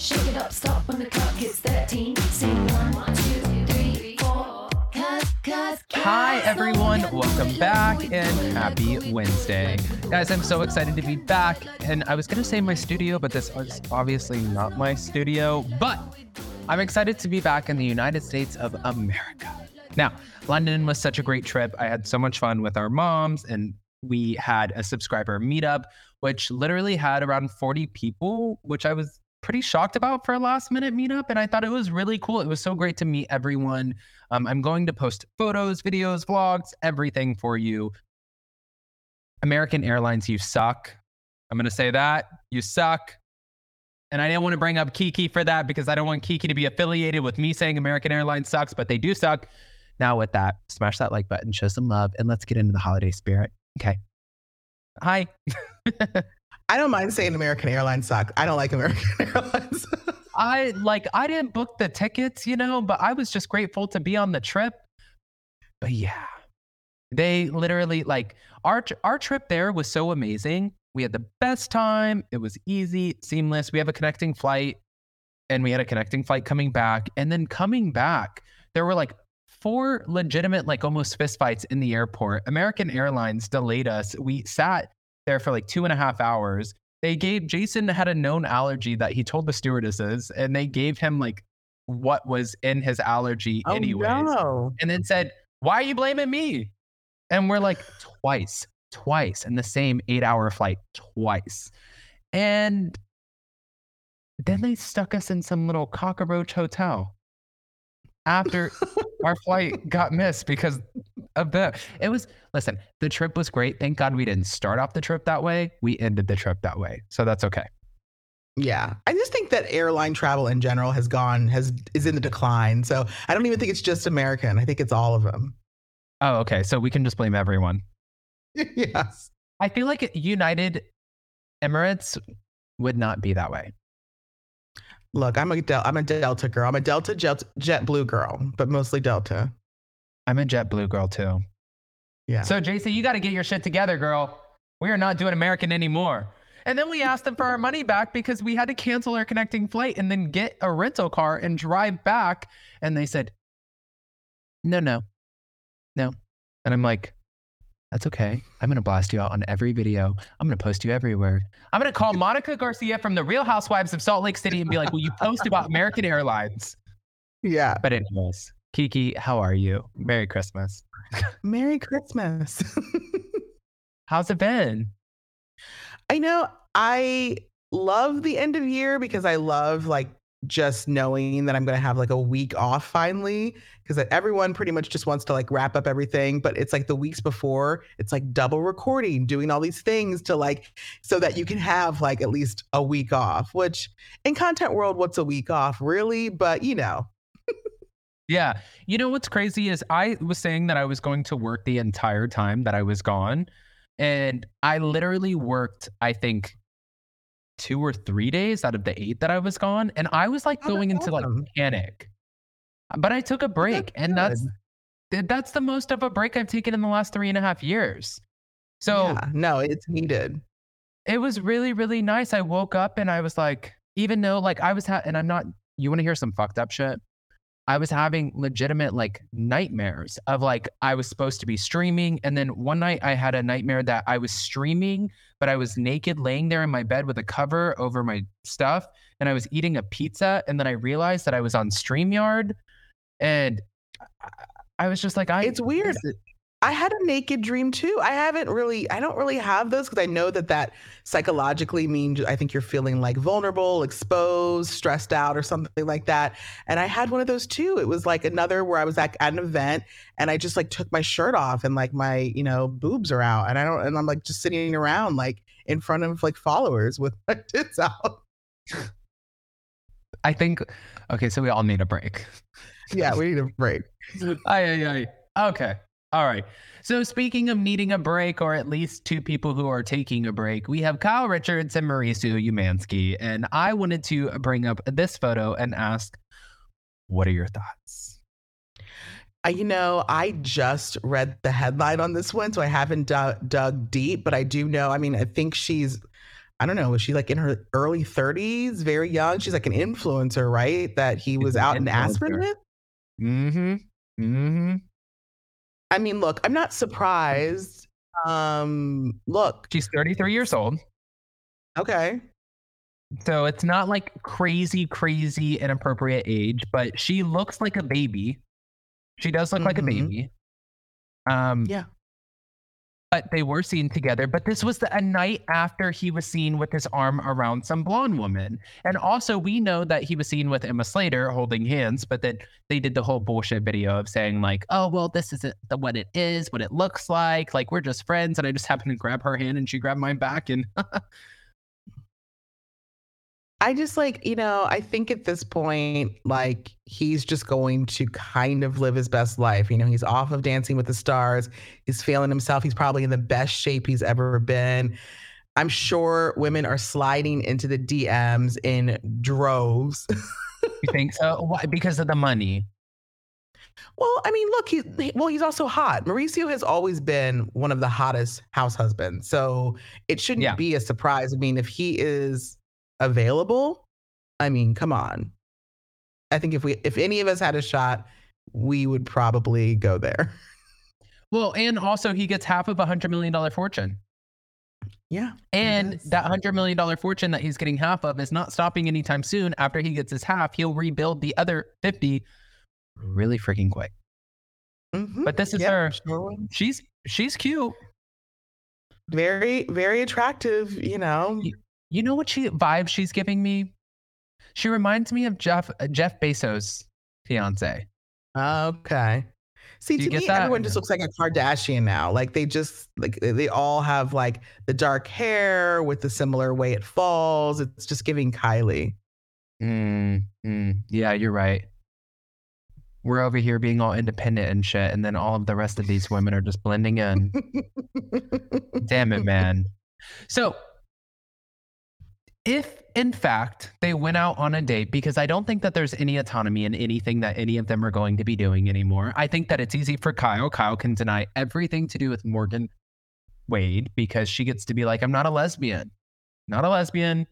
Shake it up, stop when the clock hits 13. Sing one, two, three, four. Hi, everyone. Welcome back and happy Wednesday. Guys, I'm so excited to be back. And I was going to say my studio, but this is obviously not my studio. But I'm excited to be back in the United States of America. Now, London was such a great trip. I had so much fun with our moms, and we had a subscriber meetup, which literally had around 40 people, which I was pretty shocked about for a last minute meetup. And I thought it was really cool. It was so great to meet everyone. Um, I'm going to post photos, videos, vlogs, everything for you. American Airlines, you suck. I'm going to say that. You suck. And I didn't want to bring up Kiki for that because I don't want Kiki to be affiliated with me saying American Airlines sucks, but they do suck. Now, with that, smash that like button, show some love, and let's get into the holiday spirit. Okay. Hi. I don't mind saying American Airlines suck. I don't like American Airlines. I like I didn't book the tickets, you know, but I was just grateful to be on the trip. But yeah. They literally like our our trip there was so amazing. We had the best time. It was easy, seamless. We have a connecting flight and we had a connecting flight coming back. And then coming back, there were like four legitimate, like almost fistfights in the airport. American Airlines delayed us. We sat there for like two and a half hours. They gave Jason had a known allergy that he told the stewardesses, and they gave him like what was in his allergy Oh, anyways. no. And then said, Why are you blaming me? And we're like, twice, twice in the same eight hour flight, twice. And then they stuck us in some little cockroach hotel after our flight got missed because of the it was listen the trip was great thank god we didn't start off the trip that way we ended the trip that way so that's okay Yeah. I just think that airline travel in general has gone has is in the decline. So I don't even think it's just American. I think it's all of them. oh okay so we can just blame everyone yes. i feel like united emirates would not be that way Look, I'm a Del- I'm a Delta girl. I'm a Delta Jet JetBlue girl, but mostly Delta. i'm a jetblue girl too Yeah. So, JC, you got to get your shit together, girl. We are not doing American anymore. And then we asked them for our money back because we had to cancel our connecting flight and then get a rental car and drive back. And they said, no, no, no. And I'm like, that's okay. I'm going to blast you out on every video. I'm going to post you everywhere. I'm going to call Monica Garcia from the Real Housewives of Salt Lake City and be like, will you post about American Airlines? yeah. But, anyways, Kiki, how are you? Merry Christmas. Merry Christmas. How's it been? I know I love the end of year because I love like just knowing that I'm going to have like a week off finally because everyone pretty much just wants to like wrap up everything but it's like the weeks before it's like double recording doing all these things to like so that you can have like at least a week off which in content world what's a week off really but you know Yeah. You know what's crazy is I was saying that I was going to work the entire time that I was gone. And I literally worked, I think, two or three days out of the eight that I was gone. And I was like Oh, going that's into like panic. Uh, but I took a oh, break, and that's good. th- that's the most of a break I've taken in the last three and a half years. So yeah, no, it's needed. it was really really nice. I woke up and I was like, even though like I was ha- and I'm not. You want to hear some fucked up shit? I was having legitimate like nightmares of like I was supposed to be streaming, and then one night I had a nightmare that I was streaming, but I was naked, laying there in my bed with a cover over my stuff, and I was eating a pizza, and then I realized that I was on Streamyard, and I- was just like, I. It's weird. I had a naked dream too. I haven't really, I don't really have those because I know that that psychologically means I think you're feeling like vulnerable, exposed, stressed out, or something like that. And I had one of those too. It was like another where I was like at an event and I just like took my shirt off and like my, you know, boobs are out. And I don't, and I'm like just sitting around like in front of like followers with my tits out. I think. Okay, so we all need a break. Yeah, we need a break. Aye, aye, aye. Okay. All right. So speaking of needing a break, or at least two people who are taking a break, we have Kyle Richards and Mauricio Umansky. And I wanted to bring up this photo and ask, what are your thoughts? I, you know, I just read the headline on this one, so I haven't dug, dug deep, but I do know. I mean, I think she's, I don't know, is she like in her early 30s, very young? She's like an influencer, right? That he was out in Aspen with. Mm-hmm. Mm-hmm. I mean, look, I'm not surprised. Um, look, She's 33 years old. okay, So it's not like crazy, crazy inappropriate age, but she looks like a baby. She does look like a Mhm. baby. Um, yeah, but they were seen together. But this was the, a night after he was seen with his arm around some blonde woman. And also, we know that he was seen with Emma Slater holding hands, but then they did the whole bullshit video of saying, like, oh, well, this isn't the, what it is, what it looks like. Like, we're just friends. And I just happened to grab her hand and she grabbed mine back. And I just like, you know, I think at this point, like he's just going to kind of live his best life. You know, he's off of Dancing with the Stars. He's feeling himself. He's probably in the best shape he's ever been. I'm sure women are sliding into the DMs in droves. you think so? Why? Because of the money. well, I mean, look, he's he- well, he's also hot. Mauricio has always been one of the hottest house husbands. So it shouldn't Yeah. be a surprise. I mean, if he is available, I mean, come on. I think if we if any of us had a shot, we would probably go there. Well, and also he gets half of a hundred million dollar fortune. Yeah. And that hundred million dollar fortune that he's getting half of is not stopping anytime soon. After he gets his half, he'll rebuild the other fifty really freaking quick. Mhm. But this is Yep, her. sure. She's she's cute. Very, very attractive, you know. You know what she vibe she's giving me? She reminds me of Jeff uh, Jeff Bezos' fiance. Okay. See, to me, that? everyone just looks like a Kardashian now. Like they just like they- all have like the dark hair with the similar way it falls. It's just giving Kylie. Mm, mm, yeah, you're right. We're over here being all independent and shit, and then all of the rest of these women are just blending in. Damn it, man. So, if in fact they went out on a date, because I don't think that there's any autonomy in anything that any of them are going to be doing anymore, I think that it's easy for Kyle. Kyle can deny everything to do with Morgan Wade because she gets to be like, I'm not a lesbian. Not a lesbian.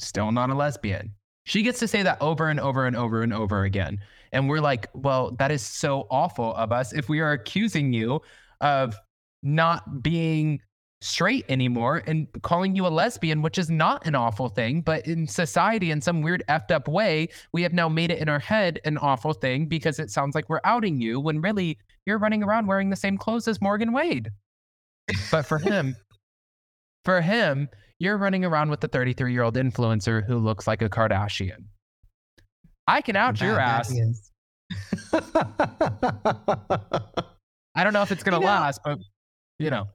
Still not a lesbian. She gets to say that over and over and over and over again. And we're like, well, that is so awful of us if we are accusing you of not being straight anymore and calling you a lesbian, which is not an awful thing. But in society, in some weird effed up way, we have now made it in our head an awful thing because it sounds like we're outing you when really you're running around wearing the same clothes as Morgan Wade. But for him, for him, you're running around with the 33 year old influencer who looks like a Kardashian. I can out your ass. I don't know if it's going to You know- last, but you know.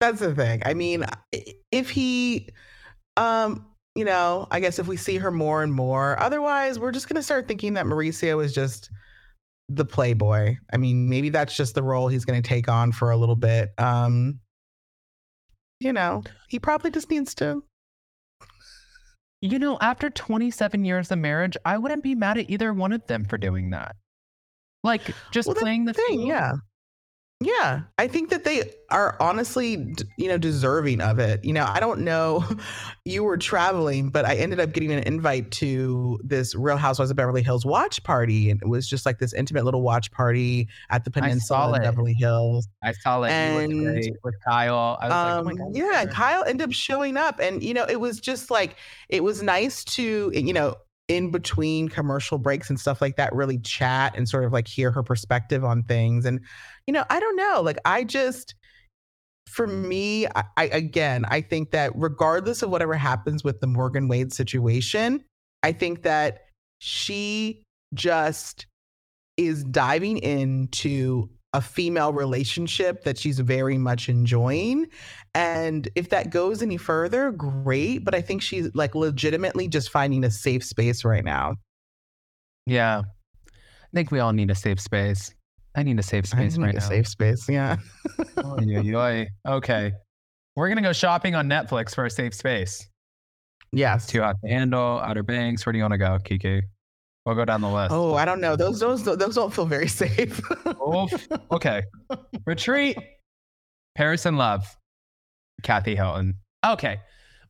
That's the thing. I mean, if he, um, you know, I guess if we see her more and more, otherwise, we're just gonna start thinking that Mauricio is just the playboy. I mean, maybe that's just the role he's gonna take on for a little bit. Um, you know, he probably just needs to You know, after 27 years of marriage, I wouldn't be mad at either one of them for doing that. Like just Well, playing the thing, field. yeah. Yeah, I think that they are honestly, you know, deserving of it. You know, I don't know, you were traveling, but I ended up getting an invite to this Real Housewives of Beverly Hills watch party, and it was just like this intimate little watch party at the Peninsula in. Beverly Hills. I saw it. And, with Kyle. I was like, oh my Um, God. yeah. Kyle ended up showing up, and you know, it was just like it was nice to, you know, in between commercial breaks and stuff like that, really chat and sort of like hear her perspective on things. And you know, I don't know, like I just, for me, I, I again, I think that regardless of whatever happens with the Morgan Wade situation, I think that she just is diving into a female relationship that she's very much enjoying. And if that goes any further, great. But I think she's like legitimately just finding a safe space right now. Yeah. I think we all need a safe space. I need a safe I space need right a now. safe space. Yeah. Oy, oy. Okay. We're going to go shopping on Netflix for a safe space. Yes. Too hot to handle, Outer Banks. Where do you want to go, Kiki? We'll go down the list. Oh, I don't know. Those those those don't feel very safe. Okay. Retreat. Paris and Love. Kathy Hilton. Okay.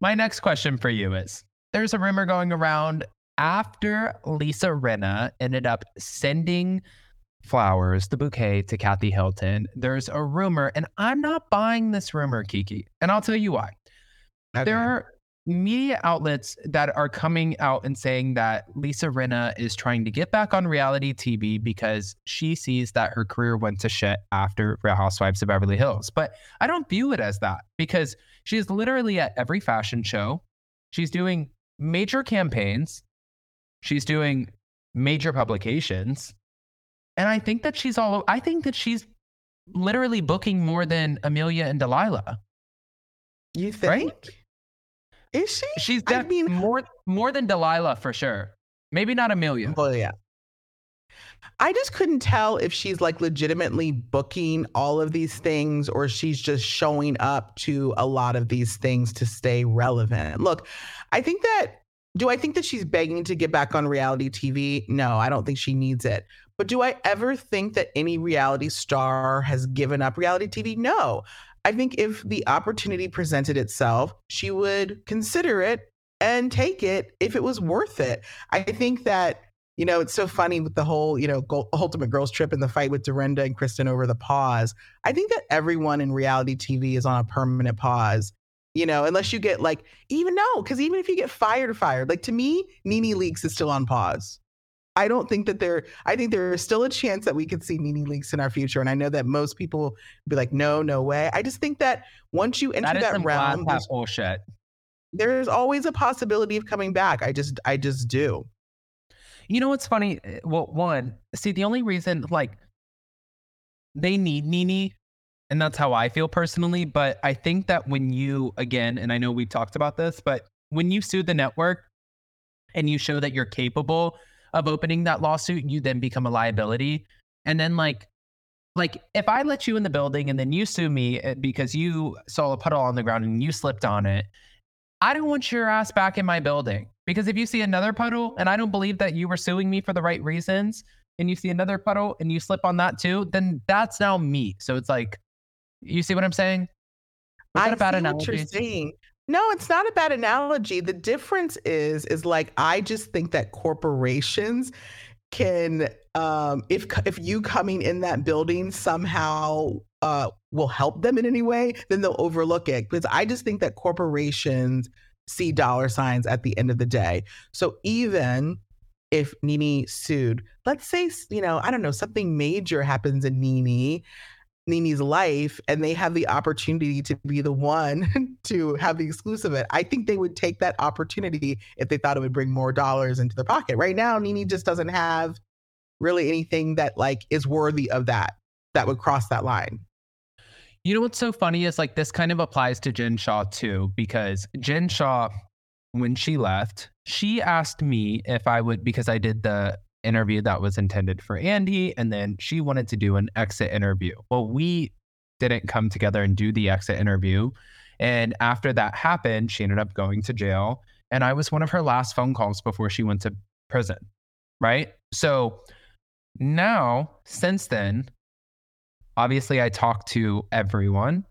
My next question for you is there's a rumor going around after Lisa Rinna ended up sending flowers, the bouquet to Kathy Hilton. There's a rumor, and I'm not buying this rumor, Kiki. And I'll tell you why. Okay. There are media outlets that are coming out and saying that Lisa Rinna is trying to get back on reality TV because she sees that her career went to shit after Real Housewives of Beverly Hills. But I don't view it as that because she is literally at every fashion show. She's doing major campaigns. She's doing major publications. And I think that she's all I think that she's literally booking more than Amelia and Delilah. you think? Right? Is she? She's I mean- more more than Delilah for sure. Maybe not Amelia. Well, yeah. I just couldn't tell if she's like legitimately booking all of these things or she's just showing up to a lot of these things to stay relevant. Look, I think that, do I think that she's begging to get back on reality TV? No, I don't think she needs it. But do I ever think that any reality star has given up reality TV? No. I think if the opportunity presented itself, she would consider it and take it if it was worth it. I think that you know, it's so funny with the whole, you know, Ultimate Girls Trip and the fight with Dorinda and Kristen over the pause. I think that everyone in reality TV is on a permanent pause, you know, unless you get like, even no, because even if you get fired, fired, like to me, Nene Leakes is still on pause. I don't think that there, I think there is still a chance that we could see Nene Leakes in our future. And I know that most people be like, no, no way. I just think that once you enter That that, realm, there's, bullshit. there's always a possibility of coming back. I just, I just do. You know what's funny? Uh, Well, one, see, the only reason like they need Nene, and that's how I feel personally. But I think that when you again, and I know we've talked about this, but when you sue the network and you show that you're capable of opening that lawsuit, you then become a liability. And then like like if I let you in the building and then you sue me uh, because you saw a puddle on the ground and you slipped on it, I don't want your ass back in my building. Because if you see another puddle and I don't believe that you were suing me for the right reasons, and you see another puddle and you slip on that too, then that's now me. So it's like, you see what I'm saying? That I a bad see what you're analogy? No, it's not a bad analogy. The difference is, is like I just think that corporations can, um, if if you coming in that building somehow uh, will help them in any way, then they'll overlook it. Because I just think that corporations see dollar signs at the end of the day. So even if Nene sued, let's say you know I don't know something major happens in Nene. Nene's life and they have the opportunity to be the one to have the exclusive it. I think they would take that opportunity if they thought it would bring more dollars into their pocket. Right now, Nene just doesn't have really anything that like is worthy of that that would cross that line. You know what's so funny is like this kind of applies to Jen Shah too, because Jen Shah, when she left, she asked me if I would, because I did the interview that was intended for Andy, and then she wanted to do an exit interview. Well, we didn't come together and do the exit interview. And after that happened, she ended up going to jail. and I was one of her last phone calls before she went to prison. Right. So now, since then, obviously, I talk to everyone.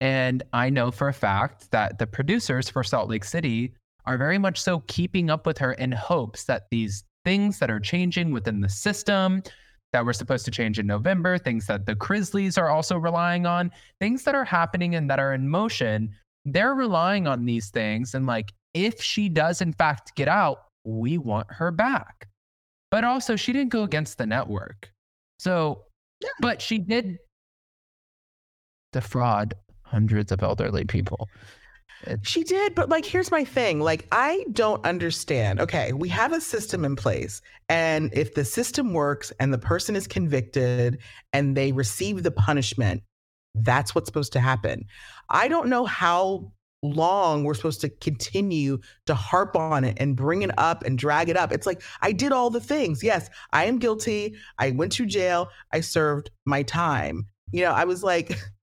And I know for a fact that the producers for Salt Lake City are very much so keeping up with her in hopes that these things that are changing within the system that were supposed to change in November, things that the Grizzlies are also relying on, things that are happening and that are in motion, they're relying on these things. And like, if she does in fact get out, we want her back. But also, she didn't go against the network. So, but she did defraud hundreds of elderly people. She did, but like, here's my thing. Like, I don't understand. Okay, we have a system in place. And if the system works and the person is convicted and they receive the punishment, that's what's supposed to happen. I don't know how long we're supposed to continue to harp on it and bring it up and drag it up. It's like, I did all the things. Yes, I am guilty. I went to jail. I served my time. You know, I was like,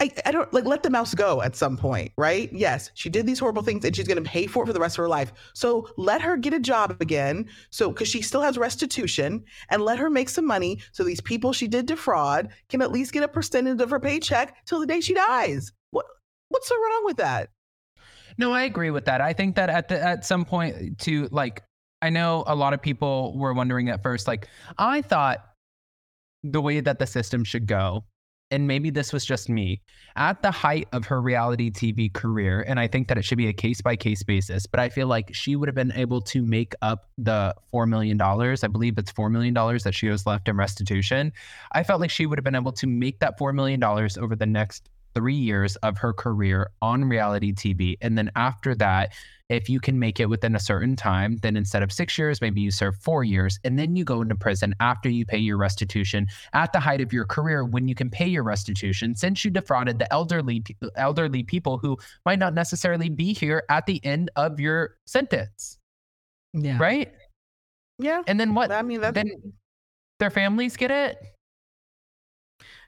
I, I don't like let the mouse go at some point, right? Yes, she did these horrible things and she's going to pay for it for the rest of her life. So let her get a job again. So, because she still has restitution and let her make some money so these people she did defraud can at least get a percentage of her paycheck till the day she dies. What, what's so wrong with that? No, I agree with that. I think that at the, at some point to like I know a lot of people were wondering at first like I thought the way that the system should go and maybe this was just me at the height of her reality TV career and I think that it should be a case by case basis but I feel like she would have been able to make up the 4 million dollars I believe it's 4 million dollars that she was left in restitution I felt like she would have been able to make that 4 million dollars over the next three years of her career on reality TV. And then after that, if you can make it within a certain time, then instead of six years, maybe you serve four years. And then you go into prison after you pay your restitution at the height of your career when you can pay your restitution, since you defrauded the elderly, elderly people who might not necessarily be here at the end of your sentence. Yeah. Right. Yeah. And then what? I mean, that's. then their families get it.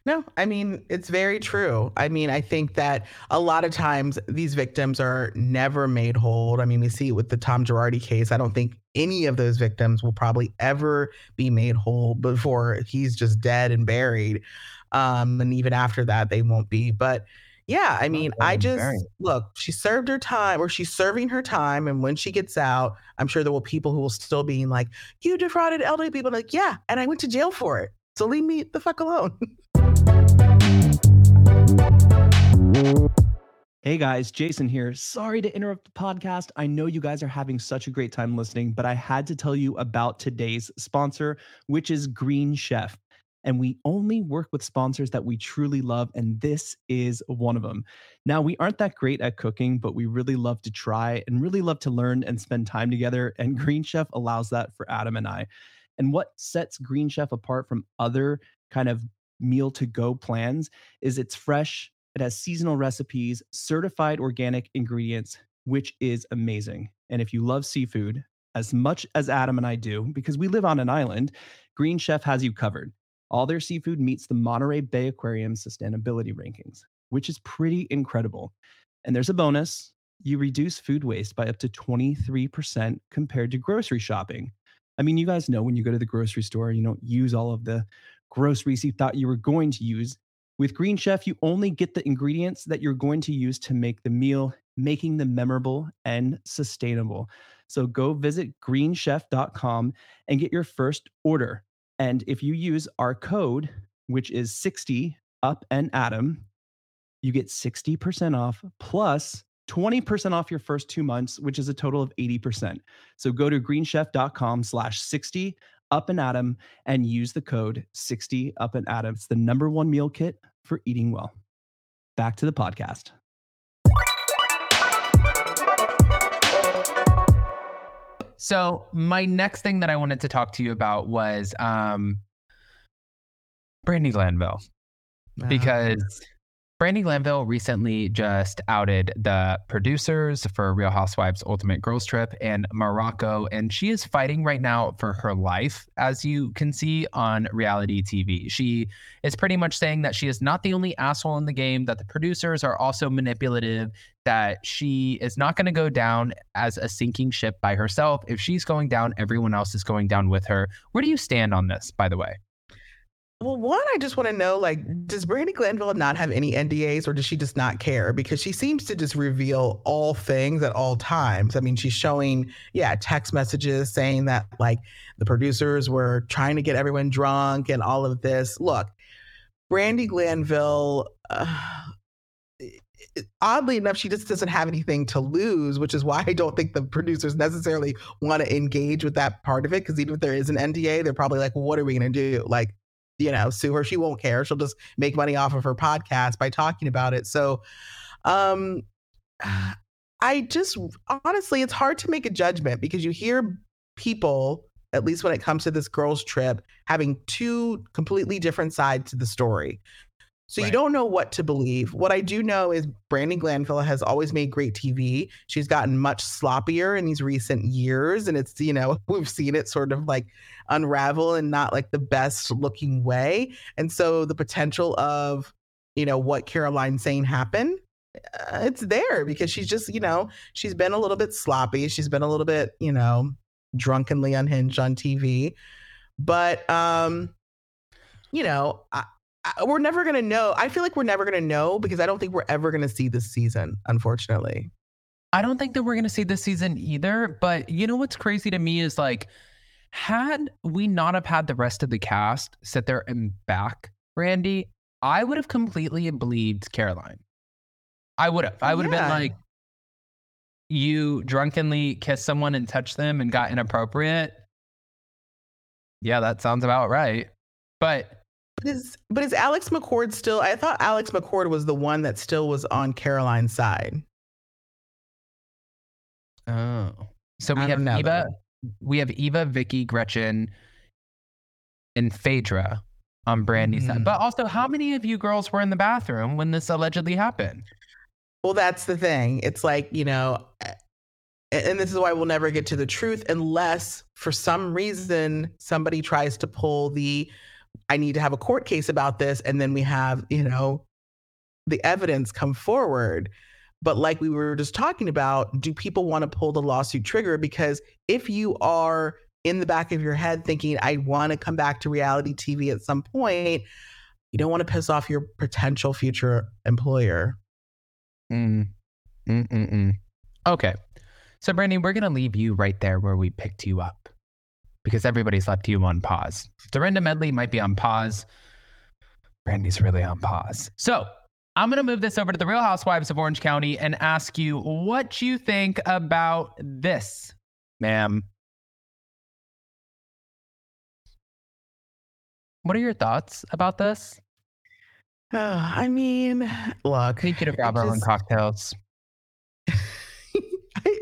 No, I mean, it's very true. I mean, I think that a lot of times these victims are never made whole. I mean, we see it with the Tom Girardi case. I don't think any of those victims will probably ever be made whole before he's just dead and buried. Um, and even after that, they won't be. But yeah, I mean, I just look, she served her time or she's serving her time. And when she gets out, I'm sure there will people who will still be like, you defrauded elderly people. Like, yeah, and I went to jail for it. So leave me the fuck alone. Hey guys, Jason here. Sorry to interrupt the podcast. I know you guys are having such a great time listening, but I had to tell you about today's sponsor, which is Green Chef. And we only work with sponsors that we truly love, and this is one of them. Now, we aren't that great at cooking, but we really love to try and really love to learn and spend time together. And Green Chef allows that for Adam and I. And what sets Green Chef apart from other kind of meal to go plans is it's fresh, it has seasonal recipes, certified organic ingredients, which is amazing. And if you love seafood as much as Adam and I do, because we live on an island, Green Chef has you covered. All their seafood meets the Monterey Bay Aquarium sustainability rankings, which is pretty incredible. And there's a bonus you reduce food waste by up to 23% compared to grocery shopping. I mean, you guys know when you go to the grocery store, you don't use all of the groceries you thought you were going to use. With Green Chef, you only get the ingredients that you're going to use to make the meal, making them memorable and sustainable. So go visit greenchef.com and get your first order. And if you use our code, which is 60 up and Adam, you get 60% off plus 20% off your first two months, which is a total of 80%. So go to greenchef.com slash 60 up and Adam and use the code 60 up and Adam It's the number one meal kit for eating well. Back to the podcast. So my next thing that I wanted to talk to you about was um Brandi Glanville. Ah, Because Brandi Glanville recently just outed the producers for Real Housewives Ultimate Girls Trip in Morocco, and she is fighting right now for her life, as you can see on reality TV. She is pretty much saying that she is not the only asshole in the game, that the producers are also manipulative, that she is not going to go down as a sinking ship by herself. If she's going down, everyone else is going down with her. Where do you stand on this, by the way? Well, one, I just want to know like, does Brandi Glanville not have any NDAs or does she just not care? Because she seems to just reveal all things at all times. I mean, she's showing, yeah, text messages saying that like the producers were trying to get everyone drunk and all of this. Look, Brandi Glanville, uh, oddly enough, she just doesn't have anything to lose, which is why I don't think the producers necessarily want to engage with that part of it. Because even if there is an NDA, they're probably like, well, what are we going to do? Like, you know, sue her. She won't care. She'll just make money off of her podcast by talking about it. So, um, I just honestly, it's hard to make a judgment because you hear people, at least when it comes to this girls' trip, having two completely different sides to the story. So right. you don't know what to believe. What I do know is Brandi Glanville has always made great TV. She's gotten much sloppier in these recent years. And it's, you know, we've seen it sort of like unravel in not like the best looking way. And so the potential of, you know, what Caroline saying happened, uh, it's there because she's just, you know, she's been a little bit sloppy. She's been a little bit, you know, drunkenly unhinged on TV. But, um, you know, I, we're never going to know. I feel like we're never going to know because I don't think we're ever going to see this season, unfortunately. I don't think that we're going to see this season either. But you know what's crazy to me is like, had we not have had the rest of the cast sit there and back Randy, I would have completely believed Caroline. I would have. I would have yeah. been like, you drunkenly kissed someone and touched them and got inappropriate. Yeah, that sounds about right. But but is but is Alex McCord still? I thought Alex McCord was the one that still was on Caroline's side. Oh, so we have Eva, we have Eva, Vicki, Gretchen, and Phaedra on Brandi's mm-hmm. side. But also, how many of you girls were in the bathroom when this allegedly happened? Well, that's the thing. It's like you know, and this is why we'll never get to the truth unless, for some reason, somebody tries to pull the I need to have a court case about this. And then we have, you know, the evidence come forward. But like we were just talking about, do people want to pull the lawsuit trigger? Because if you are in the back of your head thinking, I want to come back to reality TV at some point, you don't want to piss off your potential future employer. Mm. Okay. So, Brandy, we're going to leave you right there where we picked you up because everybody's left you on pause. Dorinda Medley might be on pause. Brandi's really on pause. So I'm going to move this over to the Real Housewives of Orange County and ask you what you think about this, ma'am. What are your thoughts about this? Uh, I mean, look. Thank you to grab our own cocktails. I,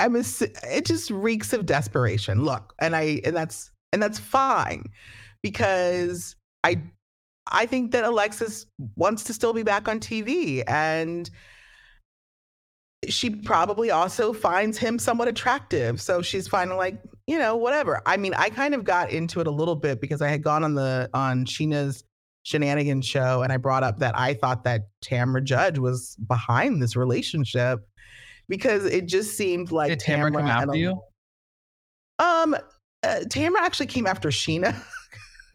I'm a, it just reeks of desperation. Look, and I and that's and that's fine because I I think that Alexis wants to still be back on TV and she probably also finds him somewhat attractive. So she's finding like, you know, whatever. I mean, I kind of got into it a little bit because I had gone on the on Sheena's shenanigans show and I brought up that I thought that Tamra Judge was behind this relationship because it just seemed like Did Tamra, Tamra come after you? Um, uh, Tamra actually came after Sheena.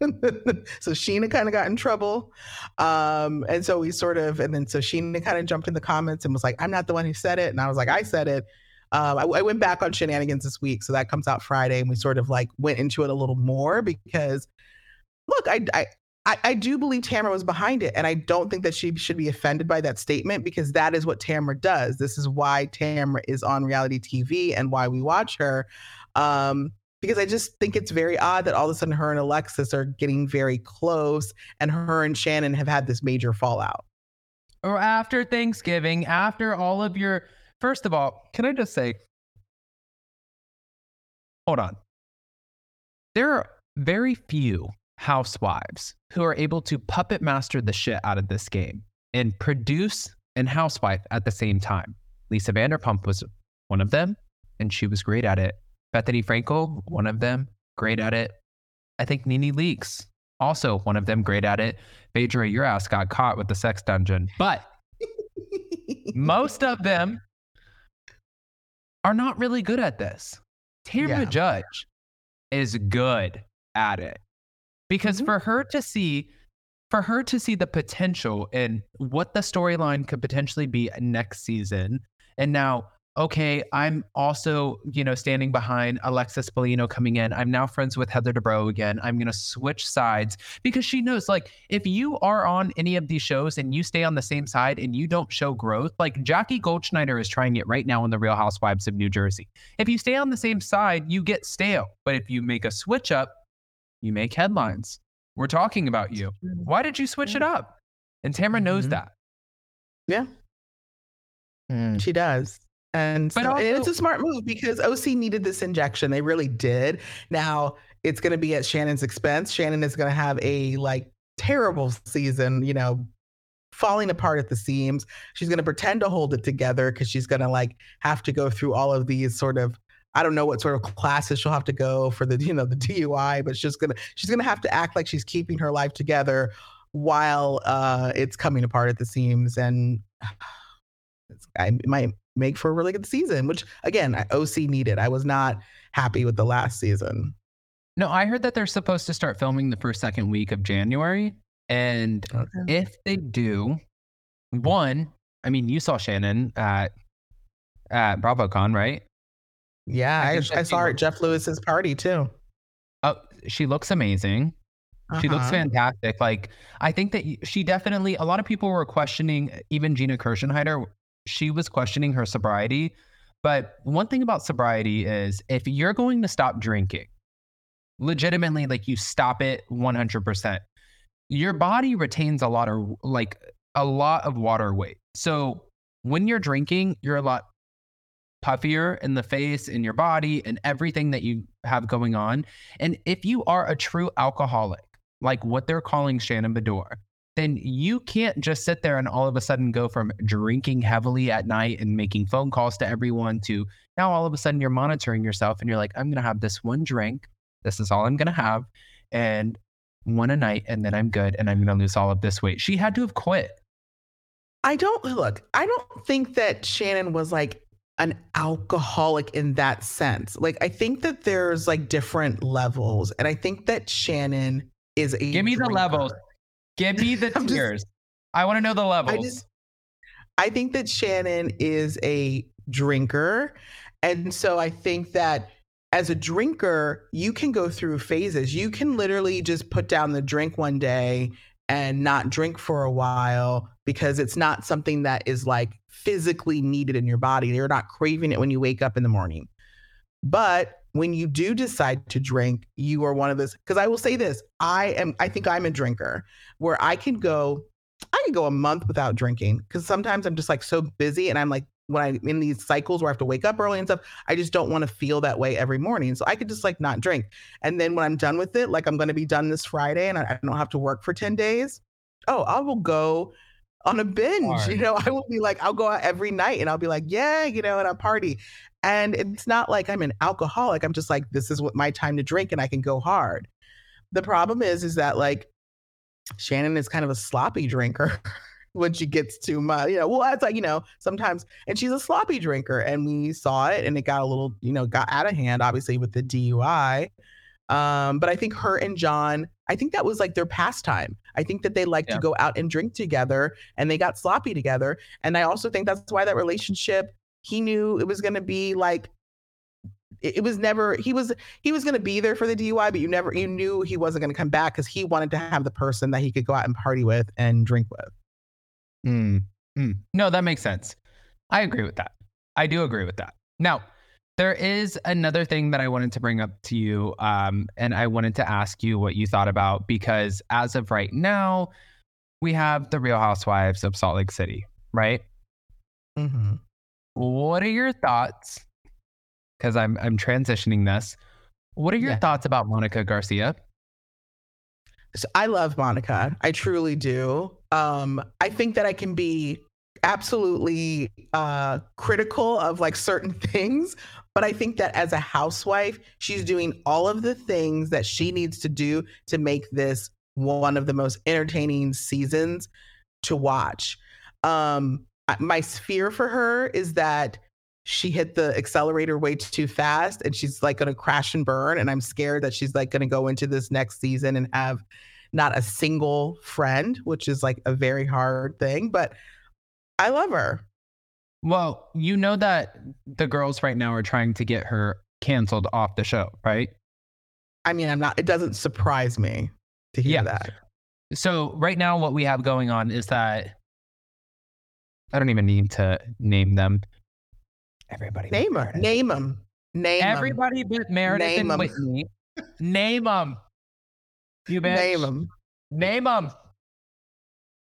so Sheena kind of got in trouble. Um, and so we sort of, and then so Sheena kind of jumped in the comments and was like, I'm not the one who said it. And I was like, I said it. Um, I, I, went back on shenanigans this week. So that comes out Friday. And we sort of like went into it a little more because look, I, I, I, I do believe Tamra was behind it. And I don't think that she should be offended by that statement because that is what Tamra does. This is why Tamra is on reality TV and why we watch her. Um, because I just think it's very odd that all of a sudden her and Alexis are getting very close and her and Shannon have had this major fallout. Or after Thanksgiving, after all of your. First of all, can I just say, hold on. There are very few housewives who are able to puppet master the shit out of this game. and produce and housewife at the same time. Lisa Vanderpump was one of them, and she was great at it. Bethenny Frankel, one of them, great at it. I think Nene Leakes, also one of them, great at it. Phaedra, your ass got caught with the sex dungeon. But most of them are not really good at this. Tamra Yeah. Judge is good at it because Mhm. for her to see for her to see the potential and what the storyline could potentially be next season and now okay i'm also you know standing behind alexis bellino coming in. I'm now friends with heather dubrow again. I'm going to switch sides. Because she knows like if you are on any of these shows and you stay on the same side and you don't show growth like jackie goldschneider is trying it right now in the real housewives of new jersey. If you stay on the same side you get stale. But if you make a switch up you make headlines we're talking about you why did you switch it up and tamara knows Mhm. that Yeah. Mm. She does. And, so, and it's a smart move because OC needed this injection. They really did. Now it's going to be at Shannon's expense. Shannon is going to have a like terrible season, you know, falling apart at the seams. She's going to pretend to hold it together because she's going to like have to go through all of these sort of I don't know what sort of classes she'll have to go for the you know the DUI, but she's gonna she's gonna have to act like she's keeping her life together while uh, it's coming apart at the seams, and it's, I, it might make for a really good season. Which again, I- OC needed. I was not happy with the last season. no i heard that they're supposed to start filming the first second week of january and if they do one i mean you saw shannon at at bravocon right Yeah, I I, I, saw her at Jeff Lewis's party too. oh she looks amazing She looks Uh-huh. fantastic. Like I think that she definitely. A lot of people were questioning, even Gina Kirschenheiter. She was questioning her sobriety. But one thing about sobriety is, if you're going to stop drinking, legitimately, like you stop it 100 percent, your body retains a lot of like a lot of water weight. So when you're drinking, you're a lot puffier in the face, in your body, and everything that you have going on. And if you are a true alcoholic, like what they're calling Shannon Beador, then you can't just sit there and all of a sudden go from drinking heavily at night and making phone calls to everyone to now all of a sudden you're monitoring yourself and you're like, I'm going to have this one drink. This is all I'm going to have. And one a night, and then I'm good and I'm going to lose all of this weight. She had to have quit. I don't look, I don't think that Shannon was like an alcoholic in that sense. Like, I think that there's like different levels. And I think that Shannon is a. Give me the levels. Give me the I'm just- I want to know the levels. I just, I think that Shannon is a drinker. And so I think that as a drinker, you can go through phases. You can literally just put down the drink one day and not drink for a while because it's not something that is like physically needed in your body. You're not craving it when you wake up in the morning. But when you do decide to drink, you are one of those. Because I will say this I am, I think I'm a drinker where I can go, I can go a month without drinking because sometimes I'm just like so busy and I'm like, when I'm in these cycles where I have to wake up early and stuff, I just don't want to feel that way every morning. So I could just like not drink. And then when I'm done with it, like I'm going to be done this Friday and I, I don't have to work for 10 days. Oh, I will go on a binge. Hard. You know, I will be like, I'll go out every night and I'll be like, yeah, you know, and I'll party. And it's not like I'm an alcoholic. I'm just like, this is what my time to drink and I can go hard. The problem is, is that like Shannon is kind of a sloppy drinker when she gets too much. You know, well, that's like, you know, sometimes, and she's a sloppy drinker. And we saw it and it got a little, you know, got out of hand, obviously, with the DUI. Um, but I think her and John, I think that was like their pastime. I think that they like Yeah. to go out and drink together and they got sloppy together. And I also think that's why that relationship, he knew it was going to be like, it it was never he was he was going to be there for the DUI, but you never you knew he wasn't going to come back because he wanted to have the person that he could go out and party with and drink with. Mm, mm. No, that makes sense. I agree with that. I do agree with that. Now, there is another thing that I wanted to bring up to you, um, and I wanted to ask you what you thought about because as of right now, we have the Real Housewives of Salt Lake City, right? Mm-hmm. What are your thoughts? Because I'm I'm transitioning this. What are your Yeah. thoughts about Monica Garcia? So I love Monica. I truly do. Um, I think that I can be absolutely uh, critical of like certain things, but I think that as a housewife, she's doing all of the things that she needs to do to make this one of the most entertaining seasons to watch. Um, my fear for her is that she hit the accelerator way too fast and she's like going to crash and burn. And I'm scared that she's like going to go into this next season and have not a single friend, which is like a very hard thing. But I love her. Well, you know that the girls right now are trying to get her canceled off the show, right? I mean, I'm not, it doesn't surprise me to hear Yeah. that. So right now, what we have going on is that I don't even need to name them. Everybody, but Name her. Name them. Name 'em. Everybody but Meredith Name and 'em. Whitney. name them. You bitch. Name them. Name them.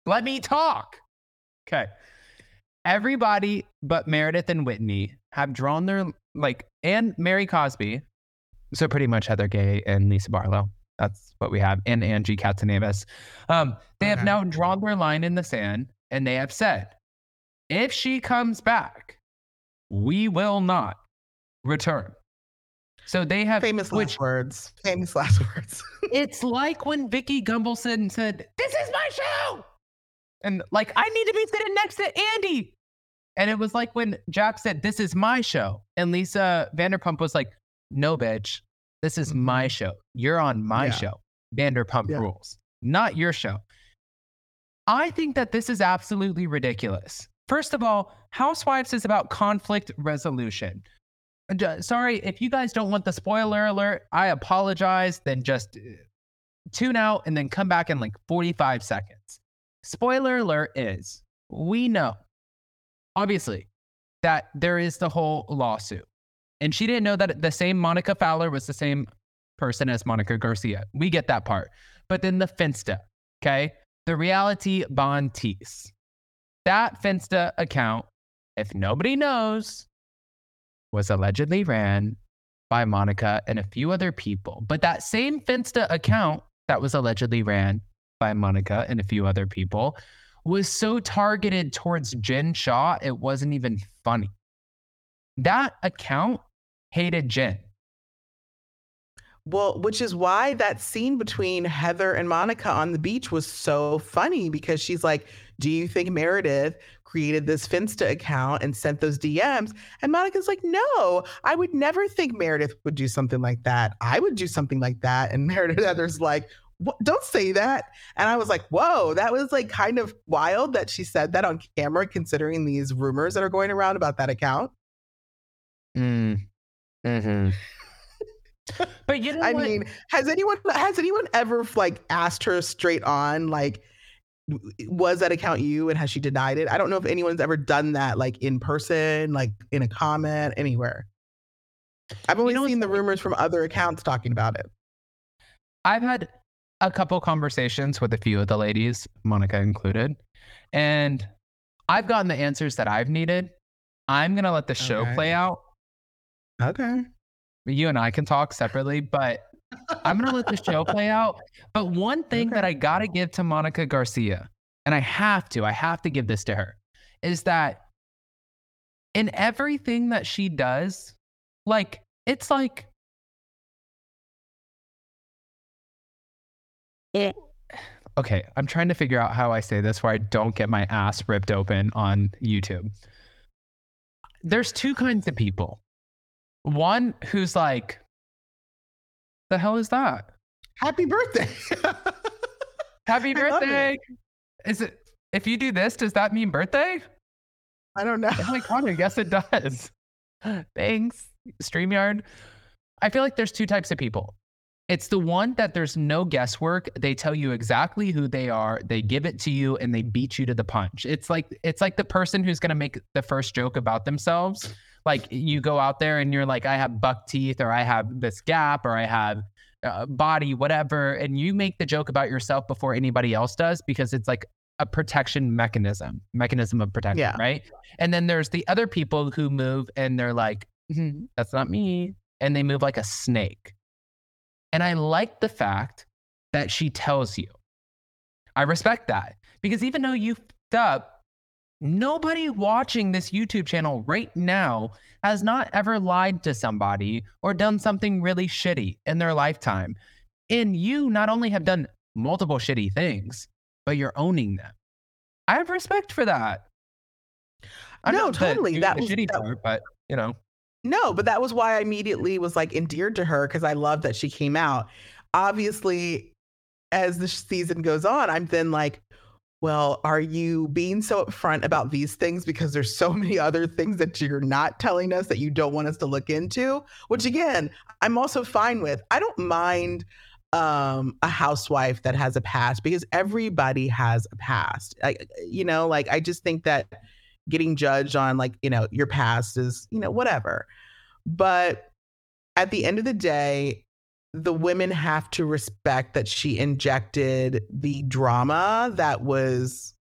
Let me talk. Okay. Everybody but Meredith and Whitney have drawn their like and Mary Cosby. So pretty much Heather Gay and Lisa Barlow. That's what we have. And Angie Katsanevas. Um, they have now drawn their line in the sand and they have said, if she comes back, we will not return. So they have Famous which last words. Famous last words. it's like when Vicki Gunvalson said, This is my show. And like, I need to be sitting next to Andy. And it was like when Jack said, This is my show. And Lisa Vanderpump was like, No, bitch. This is mm-hmm. my show. You're on my Yeah. show. Vanderpump Yeah. rules, not your show. I think that this is absolutely ridiculous. First of all, Housewives is about conflict resolution. Sorry, if you guys don't want the spoiler alert, I apologize. Then just uh, tune out and then come back in like 45 seconds. Spoiler alert is we know, obviously, that there is the whole lawsuit. And she didn't know that the same Monica Fowler was the same person as Monica Garcia. We get that part. But then the Finsta, okay? The Reality Von Tease. That Finsta account, if nobody knows, was allegedly ran by Monica and a few other people. But that same Finsta account that was allegedly ran by Monica and a few other people was so targeted towards Jen Shah, it wasn't even funny. That account hated Jen. Well, which is why that scene between Heather and Monica on the beach was so funny because she's like, Do you think Meredith created this Finsta account and sent those DMs? And Monica's like, No, I would never think Meredith would do something like that. I would do something like that. And Meredith Heather's like. Don't say that. And I was like, Whoa, that was like kind of wild that she said that on camera, considering these rumors that are going around about that account. Mm. hmm but you know I what? mean, has anyone has anyone ever like asked her straight on like was that account you and has she denied it? I don't know if anyone's ever done that like in person, like in a comment, anywhere. I've only know seen the rumors from other accounts talking about it. I've had a couple conversations with a few of the ladies, Monica included, and I've gotten the answers that I've needed. I'm gonna let the show Okay. play out. Okay. You and I can talk separately, but I'm gonna let the show play out. But one thing that I gotta give to Monica Garcia, and I have to, I have to give this to her, is that in everything that she does, like it's like okay, I'm trying to figure out how I say this where I don't get my ass ripped open on YouTube. There's two kinds of people. One who's like, the hell is that? Happy birthday. Happy love it. birthday. Is it if you do this, does that mean birthday? I don't know. Oh God, I guess it does. Thanks, StreamYard. I feel like there's two types of people. It's the one that there's no guesswork. They tell you exactly who they are. They give it to you and they beat you to the punch. It's like it's like the person who's gonna make the first joke about themselves. Like you go out there and you're like, I have buck teeth, or I have this gap, or I have uh, body, whatever, and you make the joke about yourself before anybody else does because it's like a protection mechanism, mechanism of protection, Yeah. right? And then there's the other people who move and they're like, "Mhm, that's not me. And they move like a snake. And I like the fact that she tells you. I respect that because even though you fucked up, nobody watching this YouTube channel right now has not ever lied to somebody or done something really shitty in their lifetime. And you not only have done multiple shitty things, but you're owning them. I have respect for that. I No, know totally. That was- shitty that- part, but you know, No, but that was why I immediately was like endeared to her because I love that she came out. Obviously, as the season goes on, I'm then like, well, are you being so upfront about these things because there's so many other things that you're not telling us that you don't want us to look into? Which again, I'm also fine with. I don't mind um a housewife that has a past because everybody has a past. I, you know, like I just think that getting judged on like you know your past is you know whatever but at the end of the day the women have to respect that she injected the drama that was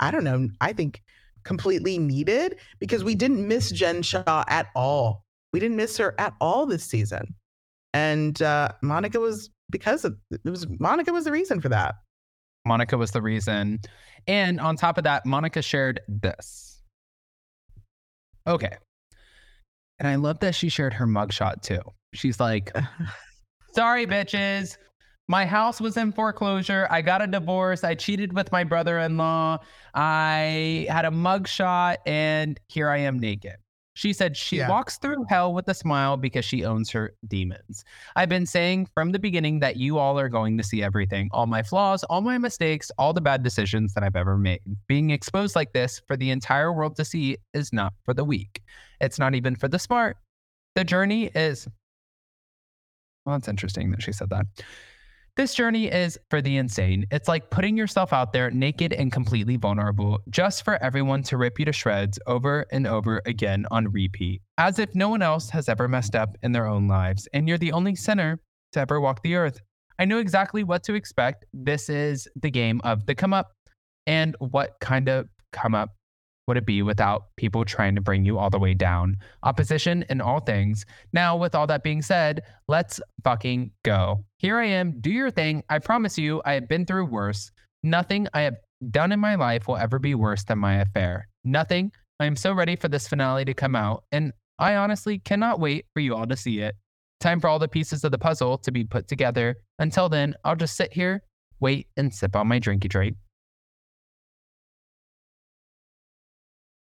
i don't know i think completely needed because we didn't miss jen shah at all we didn't miss her at all this season and uh monica was because of it was monica was the reason for that Monica was the reason. And on top of that, Monica shared this. Okay. And I love that she shared her mugshot too. She's like, sorry, bitches. My house was in foreclosure. I got a divorce. I cheated with my brother in law. I had a mugshot, and here I am naked. She said she Yeah. walks through hell with a smile because she owns her demons. I've been saying from the beginning that you all are going to see everything all my flaws, all my mistakes, all the bad decisions that I've ever made. Being exposed like this for the entire world to see is not for the weak. It's not even for the smart. The journey is. Well, it's interesting that she said that. This journey is for the insane. It's like putting yourself out there naked and completely vulnerable just for everyone to rip you to shreds over and over again on repeat, as if no one else has ever messed up in their own lives and you're the only sinner to ever walk the earth. I knew exactly what to expect. This is the game of the come up. And what kind of come up would it be without people trying to bring you all the way down? Opposition in all things. Now, with all that being said, let's fucking go. Here I am. Do your thing. I promise you, I have been through worse. Nothing I have done in my life will ever be worse than my affair. Nothing. I am so ready for this finale to come out, and I honestly cannot wait for you all to see it. Time for all the pieces of the puzzle to be put together. Until then, I'll just sit here, wait, and sip on my drinky drink.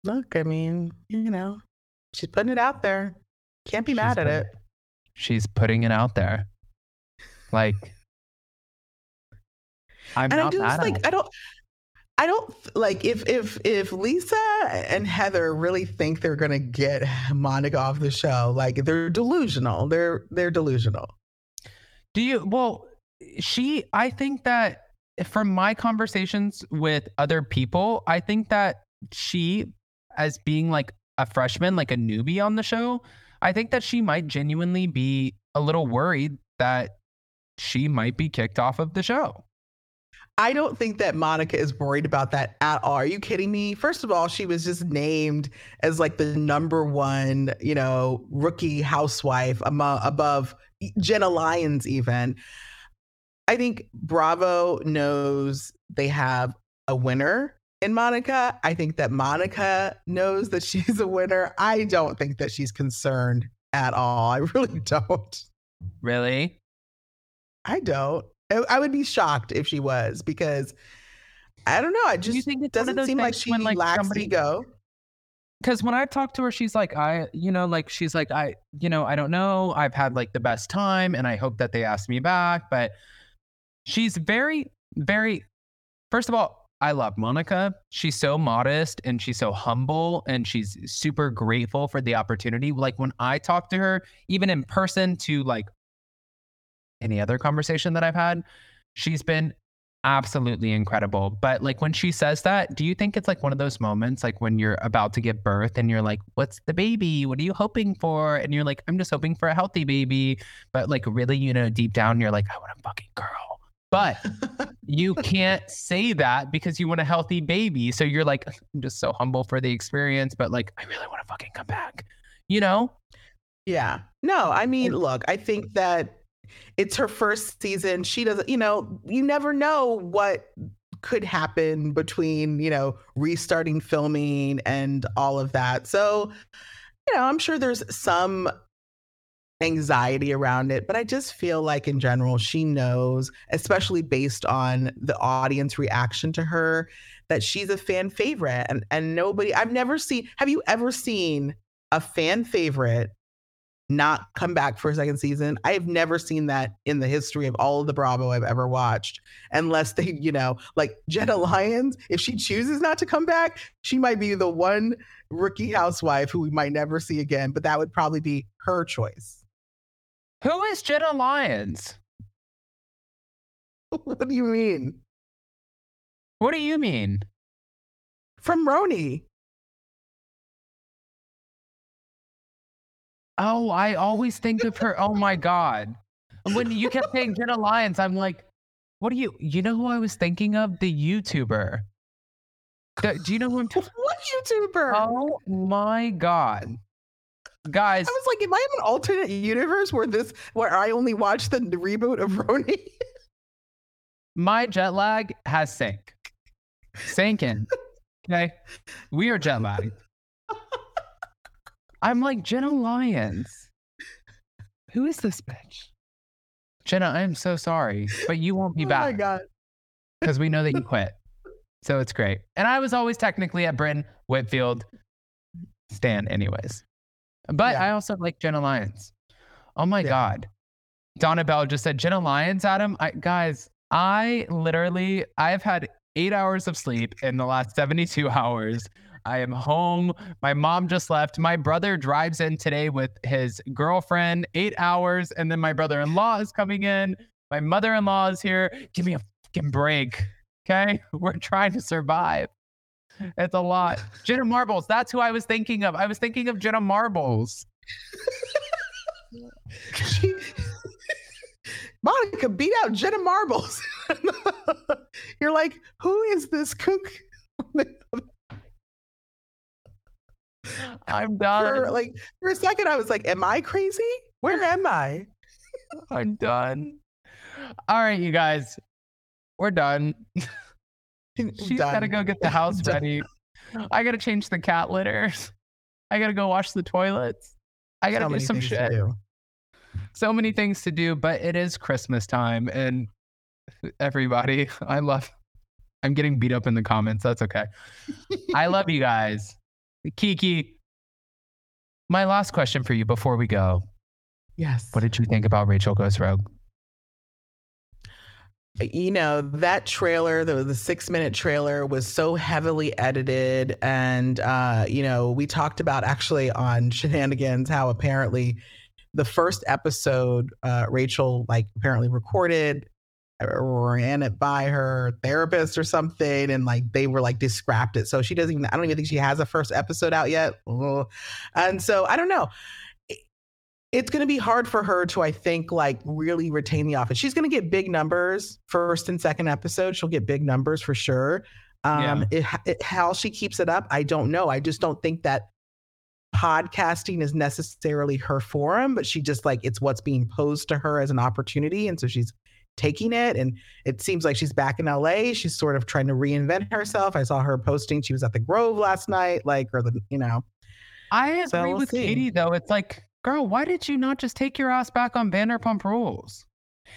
Look i mean you know she's putting it out there can't be She's mad at putting- it She's putting it out there. Like, I'm and I not just mad at like. I don't I don't like if if if Lisa and Heather really think they're gonna get Monica off the show, like they're delusional. They're they're delusional. Do you? Well, she, I think that from my conversations with other people, I think that she, as being like a freshman, like a newbie on the show, I think that she might genuinely be a little worried that she might be kicked off of the show. I don't think that Monica is worried about that at all. Are you kidding me? First of all, she was just named as like the number one, you know, rookie housewife among, above Jenna Lyons, even. I think Bravo knows they have a winner in Monica. I think that Monica knows that she's a winner. I don't think that she's concerned at all. I really don't. Really? I don't. I- would be shocked if she was because I don't know. I Do you just think of doesn't seem like she when, like, lacks somebody- ego. because when I talk to her, she's like, I, you know, like she's like, I, you know, I don't know. I've had like the best time, and I hope that they ask me back. But she's very, very. First of all, I love Monica. She's so modest and she's so humble, and she's super grateful for the opportunity. Like when I talk to her, even in person, to like any other conversation that I've had, she's been absolutely incredible. But like when she says that, do you think it's like one of those moments like when you're about to give birth and you're like, what's the baby? What are you hoping for? And you're like, I'm just hoping for a healthy baby. But like really, you know, deep down, you're like, I want a fucking girl. But you can't say that because you want a healthy baby. So you're like, I'm just so humble for the experience, but like, I really want to fucking come back. You know? Yeah. No, I mean, look, I think that it's her first season. She doesn't, you know, you never know what could happen between, you know, restarting filming and all of that. So, you know, I'm sure there's some anxiety around it, but I just feel like in general, she knows, especially based on the audience reaction to her, that she's a fan favorite. And and nobody I've never seen have you ever seen a fan favorite not come back for a second season? I have never seen that in the history of all of the Bravo I've ever watched, unless they, you know, like Jenna Lyons, if she chooses not to come back, she might be the one rookie housewife who we might never see again, but that would probably be her choice. Who is Jenna Lyons? what do you mean? What do you mean? From RHONY. Oh, I always think of her. Oh my God. When you kept saying Jenna Lyons, I'm like, what do you, you know who I was thinking of? The YouTuber. The- do you know who I'm talking What YouTuber? Oh my God. Guys, I was like, am I in an alternate universe where this where I only watched the, reboot of RHONY? my jet lag has sank. Sank in. Okay. We are jet lagged. I'm like, Jenna Lyons. Who is this bitch? Jenna, I am so sorry, but you won't be back. oh my god. because we know that you quit. So it's great. And I was always technically at Brynn Whitfield stand, anyways. But Yeah. I also like Jenna Lyons. Oh my Yeah. God. Donna Bell just said Jenna Lyons, Adam. I, guys, I literally, I've had eight hours of sleep in the last 72 hours. I am home. My mom just left. My brother drives in today with his girlfriend, eight hours. And then my brother in law is coming in. My mother in law is here. Give me a fucking break. Okay. We're trying to survive. It's a lot. Jenna Marbles. That's who I was thinking of. I was thinking of Jenna Marbles. She, Monica beat out Jenna Marbles. You're like, who is this kook? I'm done. for like for a second, I was like, am I crazy? Where am I? I'm done. All right, you guys. We're done. She's got to go get the house ready. I got to change the cat litters. I got to go wash the toilets. I got to do some shit. do. So many things to do, but it is Christmas time. And everybody, I love, I'm getting beat up in the comments. That's okay. I love you guys. Kiki, my last question for you before we go. Yes. What did you think about Rachel Goes Rogue? You know that trailer the, the six minute trailer was so heavily edited and uh you know we talked about actually on shenanigans how apparently the first episode uh rachel like apparently recorded or ran it by her therapist or something and like they were like descrapped it. So she doesn't even i don't even think she has a first episode out yet. And so i don't know it's going to be hard for her to i think like really retain the office. She's going to get big numbers first and second episode she'll get big numbers for sure. Um it, it, how she keeps it up i don't know. I just don't think that podcasting is necessarily her forum but she just like it's what's being posed to her as an opportunity and so she's taking it and it seems like she's back in LA she's sort of trying to reinvent herself. I saw her posting she was at the grove last night like or the you know. I So agree we'll with see. Katie though. It's like, girl, why did you not just take your ass back on Vanderpump Rules?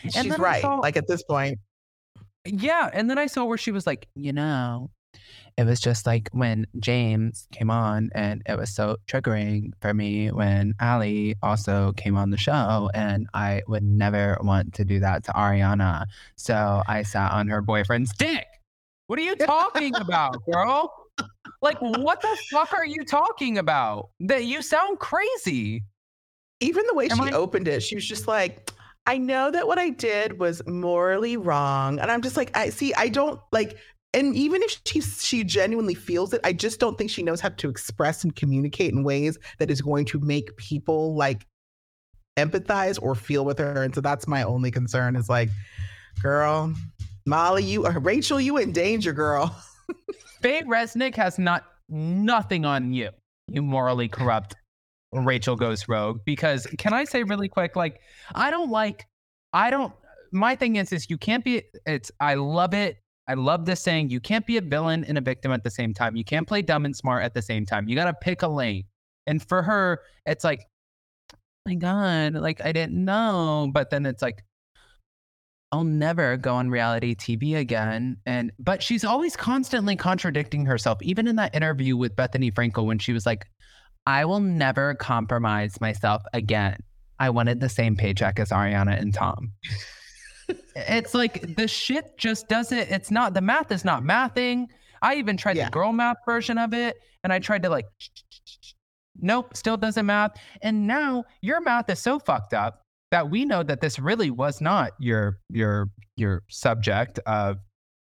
And she's right saw- like at this point Yeah, and then I saw where she was like, you know, it was just like when James came on, and it was so triggering for me when Ali also came on the show, and I would never want to do that to Ariana. So I sat on her boyfriend's dick. What are you talking about, girl? Like, what the fuck are you talking about? That you sound crazy. Even the way Am she I- opened it, she was just like, I know that what I did was morally wrong. And I'm just like, I see, I don't like, and even if she she genuinely feels it, I just don't think she knows how to express and communicate in ways that is going to make people like empathize or feel with her. And so that's my only concern is like, girl, Molly, you or Rachel, you in danger, girl. Faye Resnick has not nothing on you, you morally corrupt Rachel goes rogue. Because can I say really quick, like, I don't like I don't. My thing is, is you can't be. It's. I love it. I love this saying. You can't be a villain and a victim at the same time. You can't play dumb and smart at the same time. You got to pick a lane. And for her, it's like, oh my God, like I didn't know. But then it's like, I'll never go on reality TV again. And but she's always constantly contradicting herself, even in that interview with Bethenny Frankel when she was like, I will never compromise myself again. I wanted the same paycheck as Ariana and Tom. it's like the shit just doesn't, it's not, the math is not mathing. I even tried Yeah. the girl math version of it and I tried to like, nope, still doesn't math. And now your math is so fucked up that we know that this really was not your your your subject of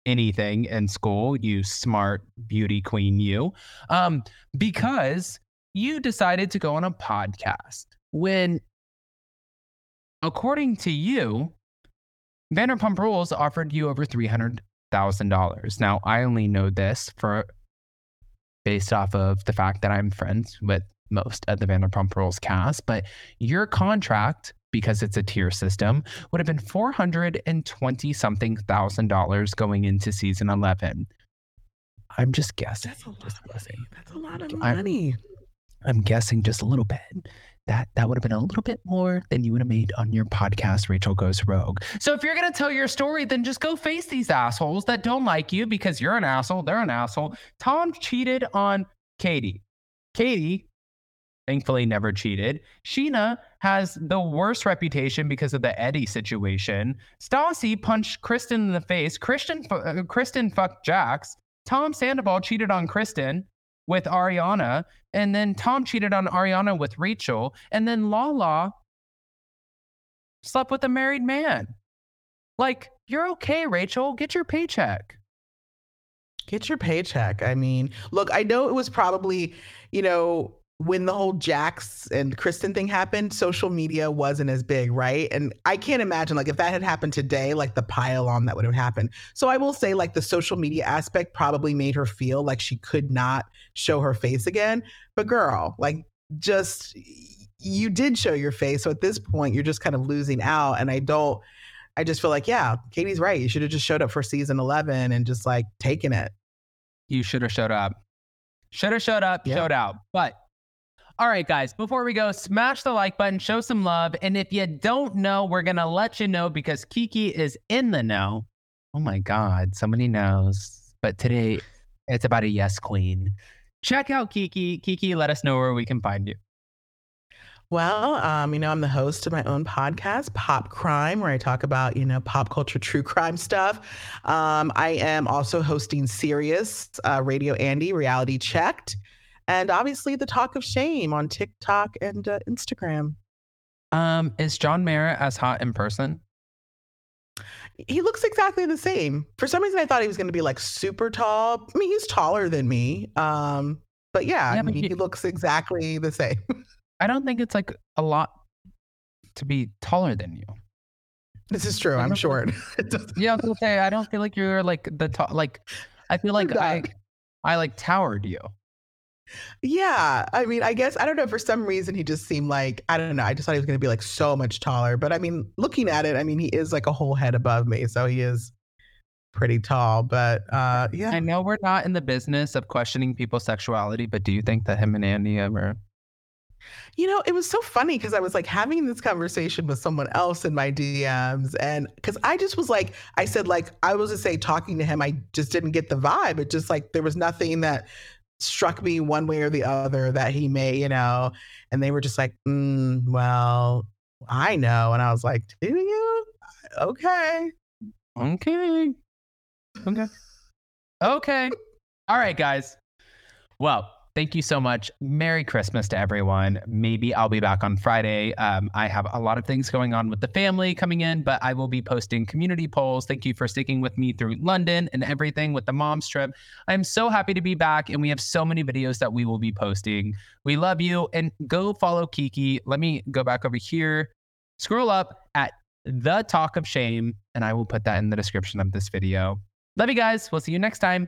anything in school you smart beauty queen you um because you decided to go on a podcast when according to you vanderpump rules offered you over $300000 now i only know this for based off of the fact that i'm friends with most of the vanderpump rules cast but your contract because it's a tier system would have been 420 something thousand dollars going into season 11 i'm just guessing That's a lot. just Of guessing money. That's a lot of money. i'm guessing just a little bit that that would have been a little bit more than you would have made on your podcast rachel goes rogue so if you're going to tell your story then just go face these assholes that don't like you because you're an asshole they're an asshole tom cheated on katie katie thankfully never cheated. Scheana has the worst reputation because of the Eddie situation. Stassi punched Kristen in the face. Kristen, uh, Kristen fucked Jax. Tom Sandoval cheated on Kristen with Ariana, and then Tom cheated on Ariana with Rachel, and then Lala slept with a married man. Like, you're okay, Rachel. Get your paycheck. Get your paycheck. I mean, look, I know it was probably, you know, when the whole Jax and Kristen thing happened, social media wasn't as big, right? And I can't imagine like if that had happened today, like the pile on that would have happened. So I will say like the social media aspect probably made her feel like she could not show her face again. But girl, like just you did show your face. So at this point, you're just kind of losing out. And I don't I just feel like, yeah, Katie's right. You should have just showed up for season 11 and just like taken it. You should have showed up. Should have showed up, Yeah. showed out. But all right, guys, before we go, smash the like button, show some love. And if you don't know, we're going to let you know because Kiki is in the know. Oh my God, somebody knows. But today, it's about a yes queen. Check out Kiki. Kiki, let us know where we can find you. Well, um, you know, I'm the host of my own podcast, Pop Crime, where I talk about, you know, pop culture true crime stuff. Um, I am also hosting Sirius uh, Radio Andy, Reality Checked, and obviously the Talk of Shame on TikTok and uh, Instagram. Um, is John Mayer as hot in person? He looks exactly the same. For some reason, I thought he was going to be like super tall. I mean, he's taller than me. Um, but yeah, Yeah, I mean, he- he looks exactly the same. I don't think it's like a lot to be taller than you. this is true. I'm short. Yeah, I was gonna say I don't feel like you're like the top. Like, I feel like I. I like towered you. Yeah, I mean, I guess I don't know. For some reason, he just seemed like I don't know. I just thought he was going to be like so much taller. But I mean, looking at it, I mean, he is like a whole head above me, so he is pretty tall. But uh, yeah, I know we're not in the business of questioning people's sexuality, but do you think that him and Andy ever? you know, it was so funny because I was like having this conversation with someone else in my DMs, and because I just was like, I said like I was to say talking to him, I just didn't get the vibe. It just like there was nothing that struck me one way or the other that he may, you know. And they were just like, mm, well, I know, and I was like, do you? Okay. Okay. Okay. Okay. All right, guys. Well, thank you so much. Merry Christmas to everyone. Maybe I'll be back on Friday. Um, I have a lot of things going on with the family coming in, but I will be posting community polls. Thank you for sticking with me through London and everything with the mom's trip. I'm so happy to be back, and we have so many videos that we will be posting. We love you, and go follow Kiki. Let me go back over here. Scroll up at the talk of shame, and I will put that in the description of this video. Love you guys. We'll see you next time.